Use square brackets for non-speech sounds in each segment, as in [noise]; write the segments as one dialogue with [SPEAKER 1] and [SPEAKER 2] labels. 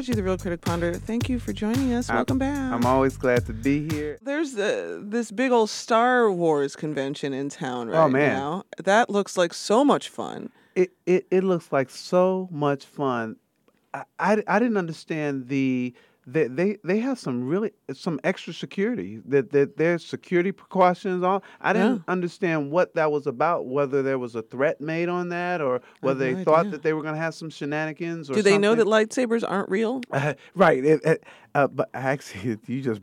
[SPEAKER 1] Reggie, the Reel Critic Ponder. Thank you for joining us. Welcome back.
[SPEAKER 2] I'm always glad to be here.
[SPEAKER 1] There's uh, this big old Star Wars convention in town right now.
[SPEAKER 2] Oh, man.
[SPEAKER 1] now. That looks like so much fun.
[SPEAKER 2] It, it it looks like so much fun. I, I, I didn't understand the they, they they have some really some extra security that that there's security precautions on. I didn't understand what that was about. Whether there was a threat made on that, or whether they thought that they were going to have some shenanigans. Or
[SPEAKER 1] Do they know that lightsabers aren't real? [laughs]
[SPEAKER 2] Uh, right. It, it, uh, but actually, [laughs] you just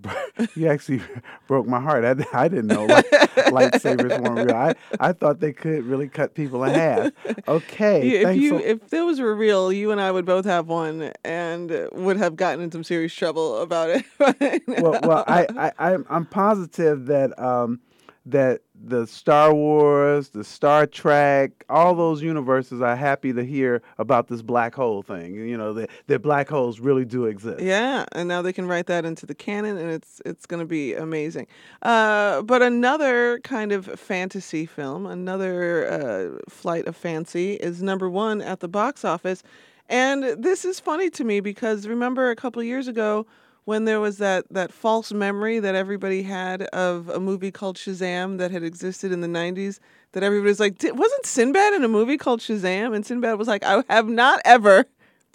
[SPEAKER 2] you actually [laughs] broke my heart. I, I didn't know light, lightsabers weren't real. I, I thought they could really cut people in half. Okay.
[SPEAKER 1] Yeah, if you
[SPEAKER 2] so-
[SPEAKER 1] if those were real, you and I would both have one and would have gotten in some serious trouble about it. [laughs]
[SPEAKER 2] well, well, I, I, I'm, I'm positive that um, that the Star Wars, the Star Trek, all those universes are happy to hear about this black hole thing. You know, that that black holes really do exist.
[SPEAKER 1] Yeah, and now they can write that into the canon, and it's it's going to be amazing. Uh, but another kind of fantasy film, another uh, flight of fancy, is number one at the box office, and this is funny to me because remember a couple years ago when there was that that false memory that everybody had of a movie called Shazam that had existed in the '90s. That everybody was like, "Di- wasn't Sinbad in a movie called Shazam? And Sinbad was like, I have not ever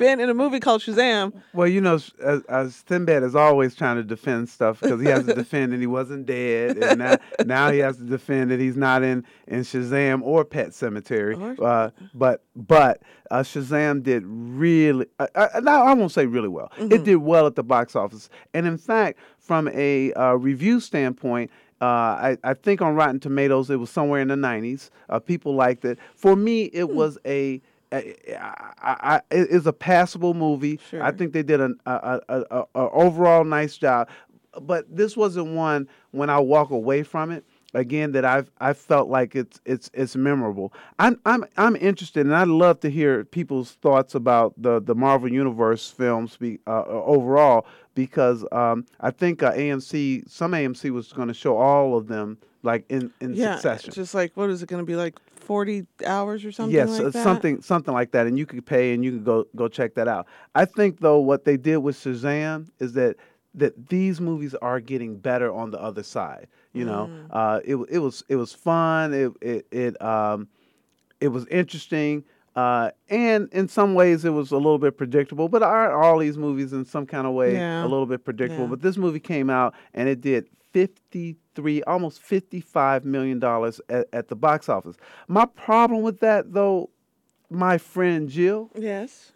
[SPEAKER 1] been in a movie called Shazam.
[SPEAKER 2] Well, you know, as, as Sinbad is always trying to defend stuff because he has to [laughs] defend that he wasn't dead, and now, now he has to defend that he's not in, in Shazam or Pet Sematary.
[SPEAKER 1] Or-
[SPEAKER 2] Uh, but but uh, Shazam did really. Uh, uh, now I won't say really well. It did well at the box office, and in fact, from a uh, review standpoint. Uh, I, I think on Rotten Tomatoes it was somewhere in the 90s. Uh, people liked it. For me, it was a I, I, I, it is a passable movie. I think they did an a, a, a, a a overall nice job, but this wasn't one when I walk away from it again that I've I felt like it's it's it's memorable. I'm I'm I'm interested, and I'd love to hear people's thoughts about the the Marvel Universe films be, uh, overall because um, I think uh, AMC some AMC was going to show all of them like in in
[SPEAKER 1] yeah,
[SPEAKER 2] succession.
[SPEAKER 1] just like what is it going to be like forty hours or something
[SPEAKER 2] yes,
[SPEAKER 1] like
[SPEAKER 2] uh,
[SPEAKER 1] that?
[SPEAKER 2] something something like that, and you could pay and you could go go check that out. I think though what they did with Shazam is that that these movies are getting better on the other side. You know,
[SPEAKER 1] Mm.
[SPEAKER 2] uh, it it was it was fun. It it it um it was interesting. Uh, and in some ways, it was a little bit predictable. But aren't all these movies in some kind of way
[SPEAKER 1] Yeah.
[SPEAKER 2] a little bit predictable?
[SPEAKER 1] Yeah.
[SPEAKER 2] But this movie came out and it did 53, almost 55 million dollars at, at the box office. My problem with that, though, my friend Jill,
[SPEAKER 1] Yes.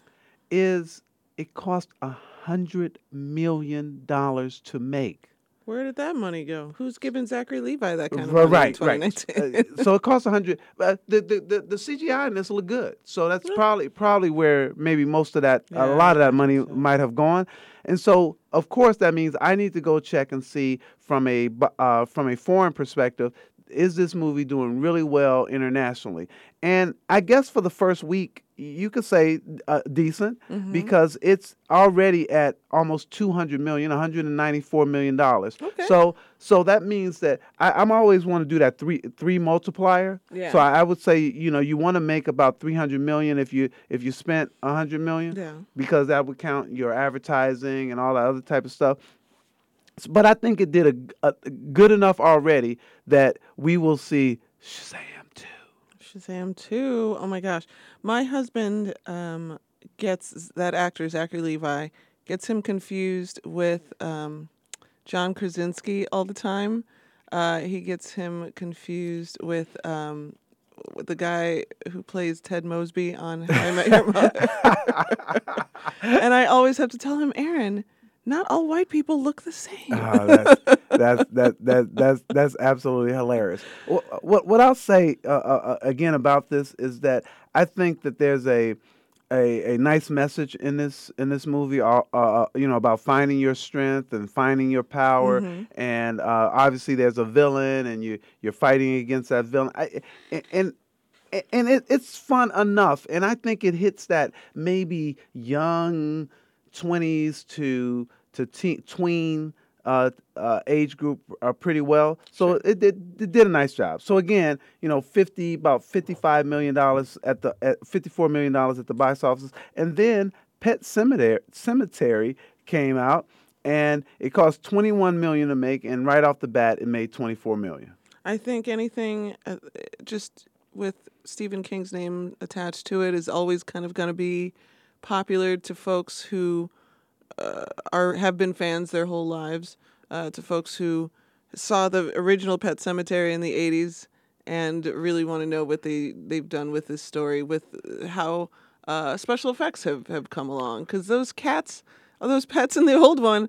[SPEAKER 2] is it cost a hundred million dollars to make.
[SPEAKER 1] Where did that money go? Who's giving Zachary Levi that kind of money
[SPEAKER 2] right,
[SPEAKER 1] in
[SPEAKER 2] right. Uh, so it costs a hundred. But the, the the the CGI in this look good. So that's probably probably where maybe most of that,
[SPEAKER 1] Yeah,
[SPEAKER 2] a lot of that money
[SPEAKER 1] so.
[SPEAKER 2] might have gone. And so of course that means I need to go check and see from a uh, from a foreign perspective. Is this movie doing really well internationally? And I guess for the first week, you could say uh, decent
[SPEAKER 1] Mm-hmm.
[SPEAKER 2] because it's already at almost 200 million, 194 million dollars.
[SPEAKER 1] Okay.
[SPEAKER 2] So so that means that I, I'm always want to do that three three multiplier.
[SPEAKER 1] Yeah.
[SPEAKER 2] So I, I would say you know you want to make about 300 million if you if you spent 100 million
[SPEAKER 1] Yeah.
[SPEAKER 2] because that would count your advertising and all that other type of stuff. But I think it did a, a good enough already that we will see Shazam too.
[SPEAKER 1] Shazam 2. Oh my gosh. My husband um, gets that actor, Zachary Levi, gets him confused with um, John Krasinski all the time. Uh, he gets him confused with, um, with the guy who plays Ted Mosby on How I Met Your Mother. [laughs] [laughs] and I always have to tell him, Aaron, not all white people look the same.
[SPEAKER 2] Oh, that's, that's that that that's that's absolutely hilarious. What what, what I'll say uh, uh, uh, again about this is that I think that there's a a, a nice message in this in this movie, uh, uh, you know, about finding your strength and finding your power, and uh, obviously there's a villain, and you you're fighting against that villain, I, and and it, it's fun enough, and I think it hits that maybe young twenties to to teen, tween uh, uh, age group uh, pretty well. So it, did it did a nice job. So again, you know, fifty about fifty five million dollars at the at fifty four million dollars at the box office, and then Pet Sematary, Sematary came out, and it cost 21 million to make, and right off the bat, it made 24 million.
[SPEAKER 1] I think anything uh, just with Stephen King's name attached to it is always kind of going to be popular to folks who uh, are have been fans their whole lives, uh, to folks who saw the original Pet Sematary in the '80s and really want to know what they they've done with this story, with how uh, special effects have have come along. Because those cats, those pets in the old one,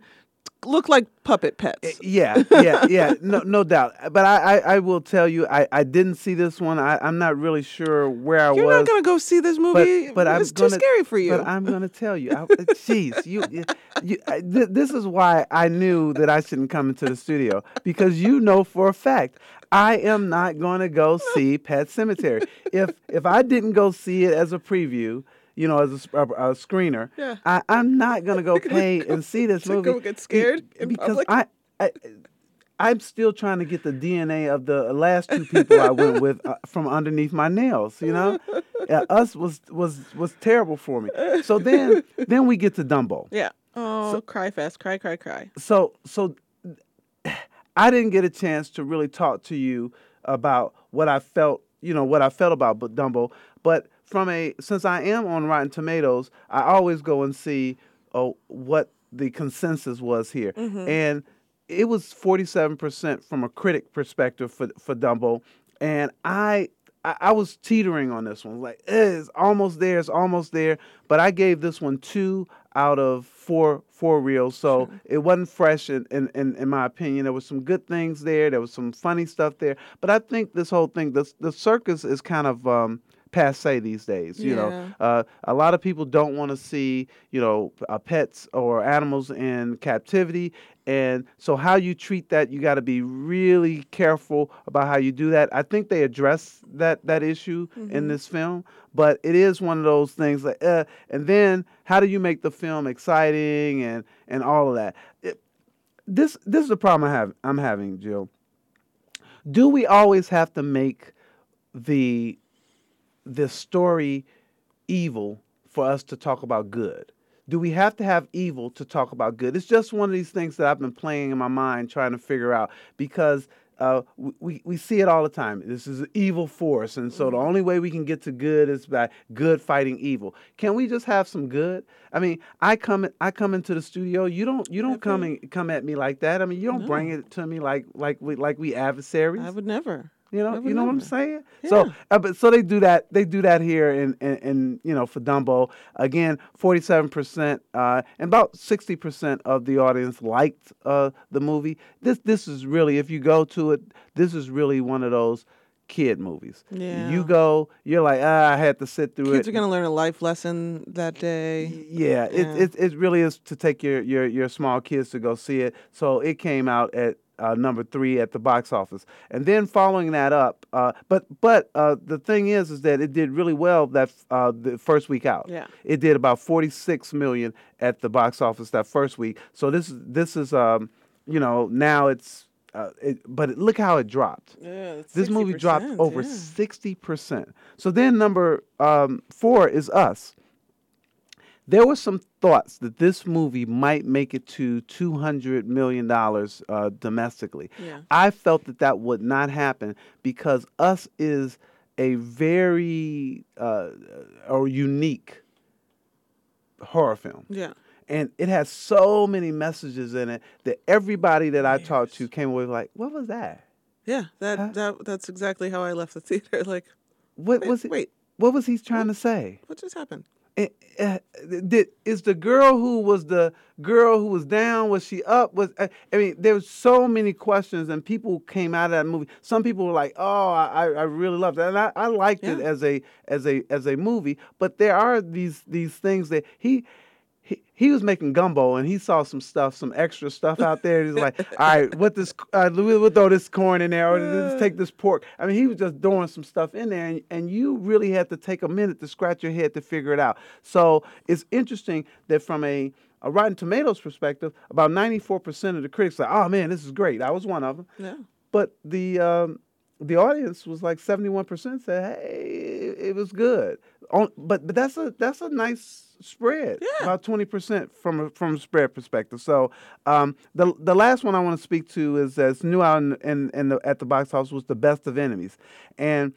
[SPEAKER 1] look like puppet pets.
[SPEAKER 2] Eh, yeah, yeah, yeah. [laughs] No, no doubt. But I, I, I will tell you, I, I didn't see this one. I, I'm not really sure where I
[SPEAKER 1] You're
[SPEAKER 2] was.
[SPEAKER 1] not gonna go see this movie.
[SPEAKER 2] but, but I'm
[SPEAKER 1] it's
[SPEAKER 2] gonna,
[SPEAKER 1] too scary for you.
[SPEAKER 2] But I'm gonna tell you, I, eh, jeez, you, you, you I- th- this is why I knew that I shouldn't come into the studio because you know for a fact I am not gonna go see Pet Sematary. If if I didn't go see it as a preview. You know, as a screener,
[SPEAKER 1] Yeah.
[SPEAKER 2] I, I'm not gonna go [laughs] pay and see this movie
[SPEAKER 1] go get scared
[SPEAKER 2] be- because
[SPEAKER 1] public?
[SPEAKER 2] I, I I'm still trying to get the DNA of the last two people I went with uh, from underneath my nails. You know, [laughs] us was was was terrible for me. So then then we get to Dumbo. [laughs]
[SPEAKER 1] yeah. Oh, cry fast, cry, cry, cry.
[SPEAKER 2] So so [sighs] I didn't get a chance to really talk to you about what I felt. You know what I felt about Dumbo, but from a since I am on Rotten Tomatoes, I always go and see oh what the consensus was here, and it was forty seven percent from a critic perspective for for Dumbo, and I. I I was teetering on this one, like eh, it's almost there, it's almost there. But I gave this one two out of four four reels, so it wasn't fresh in, in, in, in my opinion. There was some good things there, there was some funny stuff there, but I think this whole thing, the the circus is kind of um, passe these days. You know, uh, a lot of people don't want to see you know uh, pets or animals in captivity, and so how you treat that, you got to be really careful about how you do that. I think they address that that issue in this film, but it is one of those things like, uh, and then how do you make the film exciting and and all of that. It, this this is the problem I have. I'm having, Jill. Do we always have to make the the story evil for us to talk about good? Do we have to have evil to talk about good? It's just one of these things that I've been playing in my mind trying to figure out because uh, we- we, see it all the time. This is an evil force, and so the only way we can get to good is by good fighting evil. Can we just have some good? I mean, I come I come into the studio. You don't you don't come and come at me like that. I mean, you don't bring it to me like like we like we adversaries.
[SPEAKER 1] I would never.
[SPEAKER 2] You know, you know what I'm saying. So, uh, but so they do that. They do that here, in, in, in you know, for Dumbo. Again, 47 percent, uh, and about 60 percent of the audience liked uh, the movie. This this is really, if you go to it, this is really one of those kid movies.
[SPEAKER 1] Yeah.
[SPEAKER 2] You go, you're like, ah, I had to sit through it.
[SPEAKER 1] Kids
[SPEAKER 2] it.
[SPEAKER 1] are gonna learn a life lesson that day.
[SPEAKER 2] Yeah, it, it it really is to take your, your your small kids to go see it. So it came out at uh, number three at the box office, and then following that up, uh, but but uh, the thing is, is that it did really well that uh, the first week out.
[SPEAKER 1] Yeah.
[SPEAKER 2] it did about forty six million at the box office that first week. So this is this is um you know now it's uh, it, but look how it dropped.
[SPEAKER 1] Yeah,
[SPEAKER 2] This movie dropped
[SPEAKER 1] 60%,
[SPEAKER 2] over
[SPEAKER 1] yeah.
[SPEAKER 2] sixty percent. So then number um, four is us. There were some thoughts that this movie might make it to two hundred million dollars uh, domestically.
[SPEAKER 1] Yeah.
[SPEAKER 2] I felt that that would not happen because Us is a very uh, or unique horror film
[SPEAKER 1] Yeah.
[SPEAKER 2] and it has so many messages in it that everybody that I talked to came away like, "What was that?
[SPEAKER 1] Yeah. That
[SPEAKER 2] Huh?
[SPEAKER 1] that that's exactly how I left the theater. [laughs] Like,
[SPEAKER 2] What
[SPEAKER 1] wait,
[SPEAKER 2] was it?
[SPEAKER 1] wait,
[SPEAKER 2] What was he trying to say?
[SPEAKER 1] what just happened?
[SPEAKER 2] Did uh, is the girl who was the girl who was down? Was she up? Was I I mean, there was so many questions, and people came out of that movie. Some people were like, "Oh, I, I really loved it," and I, I liked it as a as a as a movie. But there are these these things that he. He, he was making gumbo and he saw some stuff, some extra stuff out there. He's like, [laughs] "All right, what this? Uh, we'll throw this corn in there, or let's take this pork." I mean, he was just throwing some stuff in there, and, and you really had to take a minute to scratch your head to figure it out. So it's interesting that from a, a Rotten Tomatoes perspective, about ninety-four percent of the critics like, "Oh man, this is great." I was one of them,
[SPEAKER 1] Yeah.
[SPEAKER 2] but the um, the audience was like seventy-one percent said, "Hey, it was good." On, but but that's a that's a nice spread.
[SPEAKER 1] Yeah.
[SPEAKER 2] About twenty percent from a from a spread perspective. So um, the the last one I want to speak to is that's new out in, in, in the, at the box office was the Best of Enemies, and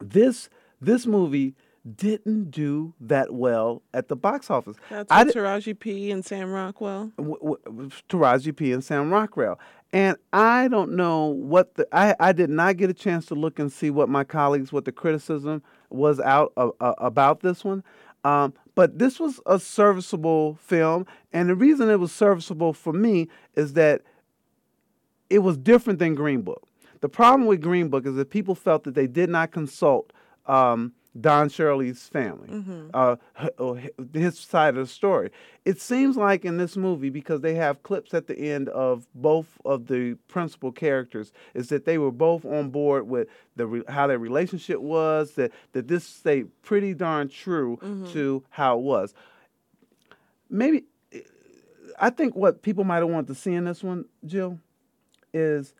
[SPEAKER 2] this this movie didn't do that well at the box office.
[SPEAKER 1] That's
[SPEAKER 2] I
[SPEAKER 1] with Taraji P and Sam Rockwell.
[SPEAKER 2] w- w- Taraji P and Sam Rockwell. And I don't know what the I, I did not get a chance to look and see what my colleagues what the criticism was out of, uh, about this one. Um, but this was a serviceable film, and the reason it was serviceable for me is that it was different than Green Book. The problem with Green Book is that people felt that they did not consult um, Don Shirley's family, uh, h- or h- his side of the story. It seems like in this movie, because they have clips at the end of both of the principal characters, is that they were both on board with the re- how their relationship was. That that this stayed pretty darn true to how it was. Maybe I think what people might have wanted to see in this one, Jill, is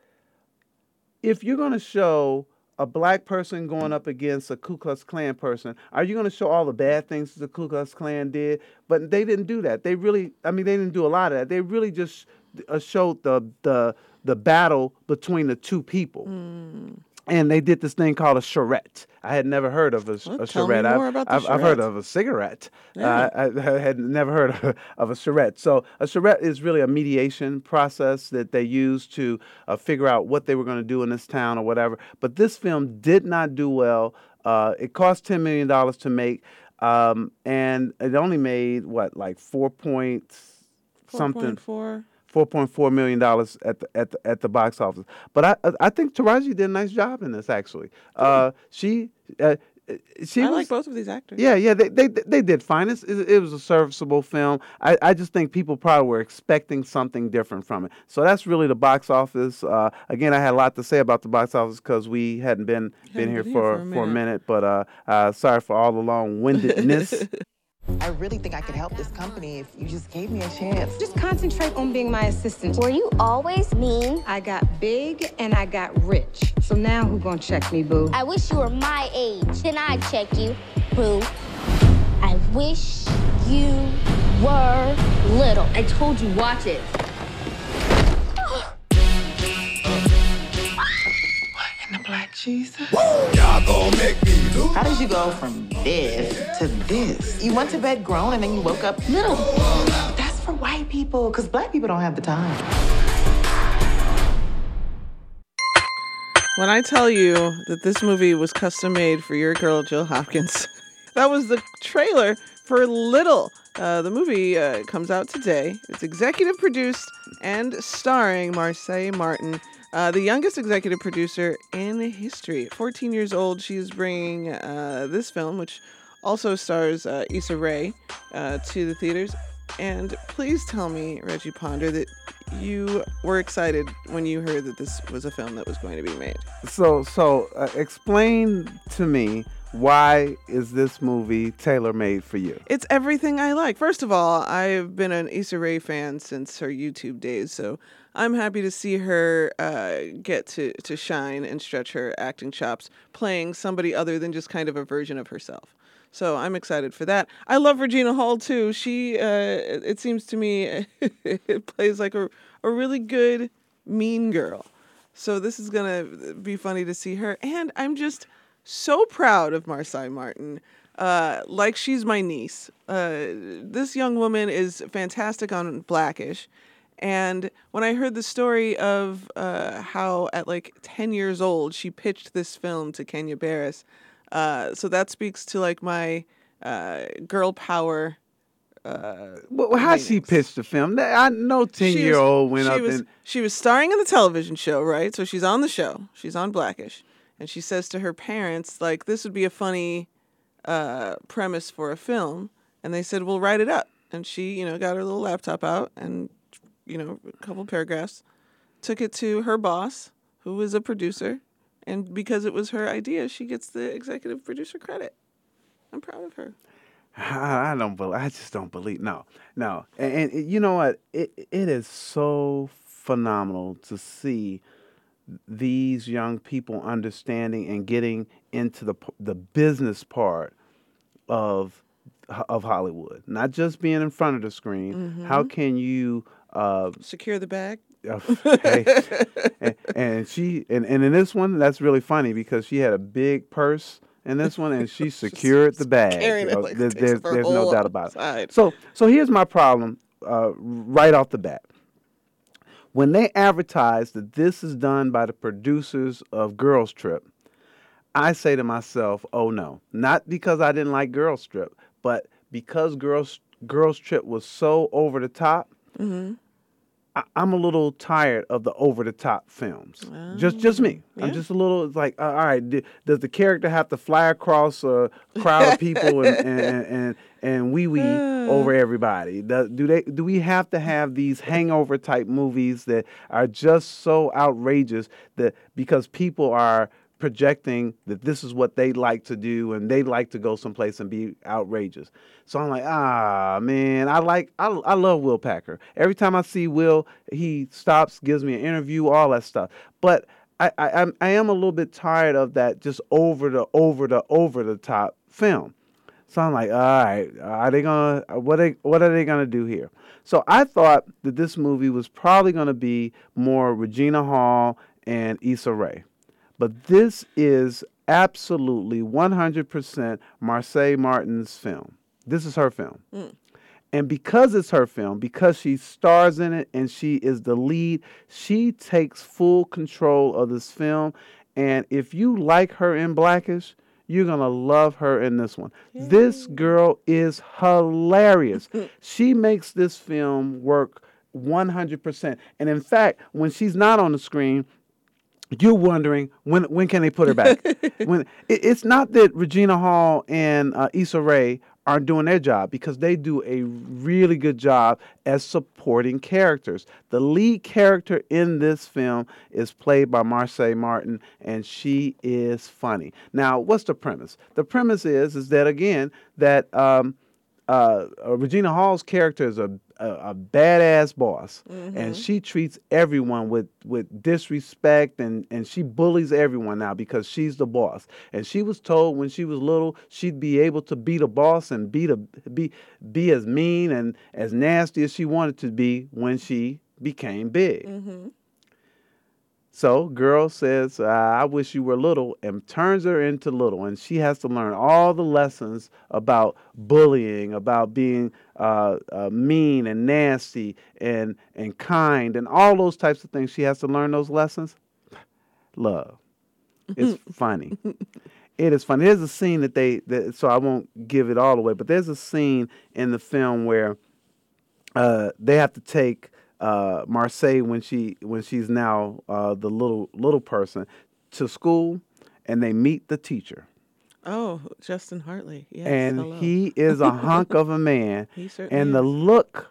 [SPEAKER 2] if you're going to show a black person going up against a Ku Klux Klan person, are you going to show all the bad things the Ku Klux Klan did? But they didn't do that. They really, I mean, they didn't do a lot of that. They really just uh, showed the the the battle between the two people. And they did this thing called a charrette. I had never heard of a,
[SPEAKER 1] Well,
[SPEAKER 2] a
[SPEAKER 1] tell me
[SPEAKER 2] charrette. I've-
[SPEAKER 1] more about the
[SPEAKER 2] I've, I've heard of a cigarette.
[SPEAKER 1] Yeah.
[SPEAKER 2] Uh, I, I had never heard of, [laughs] of a charrette. So a charrette is really a mediation process that they use to uh, figure out what they were going to do in this town or whatever. But this film did not do well. Uh, it cost ten million dollars to make, um, and it only made what like four point something.
[SPEAKER 1] 4.4.
[SPEAKER 2] Four point four million dollars at the at the at the box office, but I I think Taraji did a nice job in this actually. Uh, she uh, she
[SPEAKER 1] I
[SPEAKER 2] was,
[SPEAKER 1] like both of these actors.
[SPEAKER 2] yeah, yeah, they they they did fine. It's, it, it was a serviceable film. I, I just think people probably were expecting something different from it. So that's really the box office. Uh, again, I had a lot to say about the box office because we hadn't been been
[SPEAKER 1] Hadn't
[SPEAKER 2] here
[SPEAKER 1] been here
[SPEAKER 2] for
[SPEAKER 1] for a
[SPEAKER 2] for a
[SPEAKER 1] minute.
[SPEAKER 2] minute. But uh, uh, sorry for all the long windedness. [laughs]
[SPEAKER 3] I really think I could help this company if you just gave me a chance.
[SPEAKER 4] Just concentrate on being my assistant.
[SPEAKER 5] Were you always mean?
[SPEAKER 4] I got big and I got rich. So now who gonna check me, boo?
[SPEAKER 5] I wish you were my age. Then I'd check you, boo. I wish you were little.
[SPEAKER 6] I told you, watch it.
[SPEAKER 3] Jesus.
[SPEAKER 7] Y'all gon' make me lose.
[SPEAKER 3] How did you go from this to this? You went to bed grown and then you woke up little. That's for white people, because black people don't have the time.
[SPEAKER 1] When I tell you that this movie was custom made for your girl Jill Hopkins, [laughs] that was the trailer for Little. Uh, the movie uh, comes out today. It's executive produced and starring Marsai Martin, uh, the youngest executive producer in history. 14 years old, she is bringing uh, this film, which also stars uh, Issa Rae, uh, to the theaters. And please tell me, Reggie Ponder, that you were excited when you heard that this was a film that was going to be made.
[SPEAKER 2] so so uh, explain to me why is this movie tailor made for you?
[SPEAKER 1] It's everything I like. First of all, I've been an Issa Rae fan since her YouTube days, so I'm happy to see her uh, get to, to shine and stretch her acting chops playing somebody other than just kind of a version of herself. So I'm excited for that. I love Regina Hall too. She, uh, it seems to me, [laughs] it plays like a, a really good mean girl. So this is gonna be funny to see her, and I'm just so proud of Marsai Martin. Uh, like she's my niece. Uh, this young woman is fantastic on Blackish, and when I heard the story of uh, how at like 10 years old she pitched this film to Kenya Barris, uh, so that speaks to like my uh, girl power.
[SPEAKER 2] Well, how she pitched the film? I know ten
[SPEAKER 1] She
[SPEAKER 2] year old went
[SPEAKER 1] she
[SPEAKER 2] up
[SPEAKER 1] was,
[SPEAKER 2] and
[SPEAKER 1] she was starring in the television show, right? So she's on the show. She's on Blackish, and she says to her parents, like, "This would be a funny uh, premise for a film," and they said, "We'll write it up." And she, you know, got her little laptop out and, you know, a couple paragraphs, took it to her boss, who was a producer, and because it was her idea, she gets the executive producer credit. I'm proud of her.
[SPEAKER 2] I don't believe. I just don't believe. No, no. And, and you know what? It it is so phenomenal to see these young people understanding and getting into the the business part of of Hollywood, not just being in front of the screen. How can you uh,
[SPEAKER 1] Secure the bag. [laughs]
[SPEAKER 2] hey, and, and she and, and in this one that's really funny because she had a big purse in this one and she [laughs] secured the bag.
[SPEAKER 1] it
[SPEAKER 2] Uh,
[SPEAKER 1] like
[SPEAKER 2] there- there's there's no doubt about it. So so here's my problem uh, right off the bat. When they advertise that this is done by the producers of Girls Trip, I say to myself, "Oh no!" Not because I didn't like Girls Trip, but because Girls Girls Trip was so over the top. Mm-hmm. I, I'm a little tired of the over the top films. just just me. I'm just a little it's like, uh, all right, d- does the character have to fly across a crowd of people and and and, [laughs] and, and wee wee over everybody? Do, do they do we have to have these hangover type movies that are just so outrageous that because people are projecting that this is what they like to do and they like to go someplace and be outrageous. So I'm like, ah, man, I like, I, I love Will Packer. Every time I see Will, he stops, gives me an interview, all that stuff. But I, I, I'm, I am a little bit tired of that just over the, over the, over the top film. So I'm like, all right, are they gonna what are, what are they gonna do here? So I thought that this movie was probably gonna be more Regina Hall and Issa Rae, but this is absolutely 100% Marsai Martin's film. This is her film. Mm. And because it's her film, because she stars in it and she is the lead, she takes full control of this film. And if you like her in Blackish, you're going to love her in this one. This girl is hilarious. [laughs] she makes this film work 100%. And in fact, when she's not on the screen, you're wondering when when can they put her back? [laughs] when it, it's not that Regina Hall and uh, Issa Rae aren't doing their job because they do a really good job as supporting characters. The lead character in this film is played by Marsai Martin, and she is funny. Now, what's the premise? The premise is is that again that um, uh, uh, Regina Hall's character is a a, a badass boss, and mm-hmm. she treats everyone with with disrespect, and and she bullies everyone now because she's the boss. And she was told when she was little she'd be able to be the boss and be the be be as mean and as nasty as she wanted to be when she became big. Mm-hmm. So, girl says, uh, I wish you were little, and turns her into little. And she has to learn all the lessons about bullying, about being uh, uh, mean and nasty and, and kind, and all those types of things. She has to learn those lessons. Love. It's [laughs] funny. It is funny. There's a scene that they, that, so I won't give it all away, but there's a scene in the film where uh, they have to take uh, Marsai when she when she's now uh, the little little person to school, and they meet the teacher,
[SPEAKER 1] Oh, Justin Hartley. Yes.
[SPEAKER 2] and
[SPEAKER 1] hello.
[SPEAKER 2] he is a hunk of a man, [laughs]
[SPEAKER 1] He certainly
[SPEAKER 2] and the
[SPEAKER 1] is.
[SPEAKER 2] look.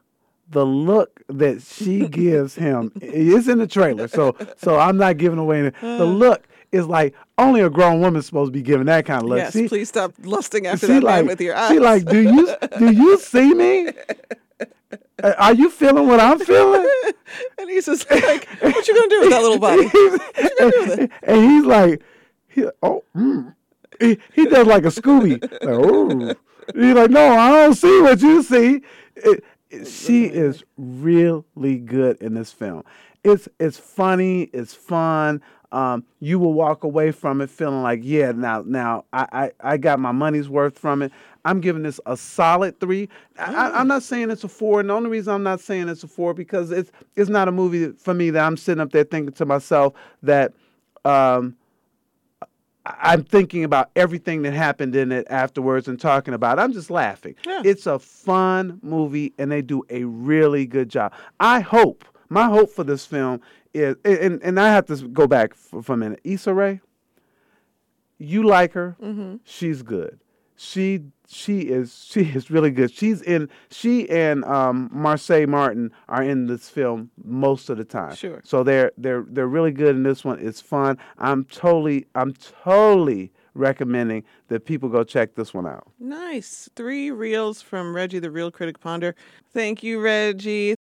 [SPEAKER 2] The look that she gives him [laughs] is in the trailer, so so I'm not giving away. any- The look is like only a grown woman's supposed to be giving that kind of look.
[SPEAKER 1] Yes,
[SPEAKER 2] She-
[SPEAKER 1] please stop lusting after that
[SPEAKER 2] like
[SPEAKER 1] man with your eyes.
[SPEAKER 2] she like do you do you see me? [laughs] Are you feeling what I'm feeling? [laughs]
[SPEAKER 1] and he's just like, "What you gonna do with that little body?" [laughs]
[SPEAKER 2] and, [laughs] and he's like, he, oh, mm. he, he does like a Scooby. Like, oh. He's like, no, I don't see what you see. It- it- she is really good in this film. It's it's funny. It's fun. Um, you will walk away from it feeling like, yeah, now now I, I, I got my money's worth from it. I'm giving this a solid three. I, I'm not saying it's a four, and the only reason I'm not saying it's a four because it's it's not a movie for me that I'm sitting up there thinking to myself that um, I'm thinking about everything that happened in it afterwards and talking about. It. I'm just laughing.
[SPEAKER 1] Yeah.
[SPEAKER 2] It's a fun movie, and they do a really good job. I hope my hope for this film is, and and I have to go back for, for a minute. Issa Rae, you like her? She's good. She she is [laughs] she is really good. She's in she and um, Marsai Martin are in this film most of the time.
[SPEAKER 1] Sure.
[SPEAKER 2] So they're they're they're really good in this one. It's fun. I'm totally I'm totally recommending that people go check this one out.
[SPEAKER 1] Nice. Three reels from Reggie, the Reel Critic Ponder. Thank you, Reggie.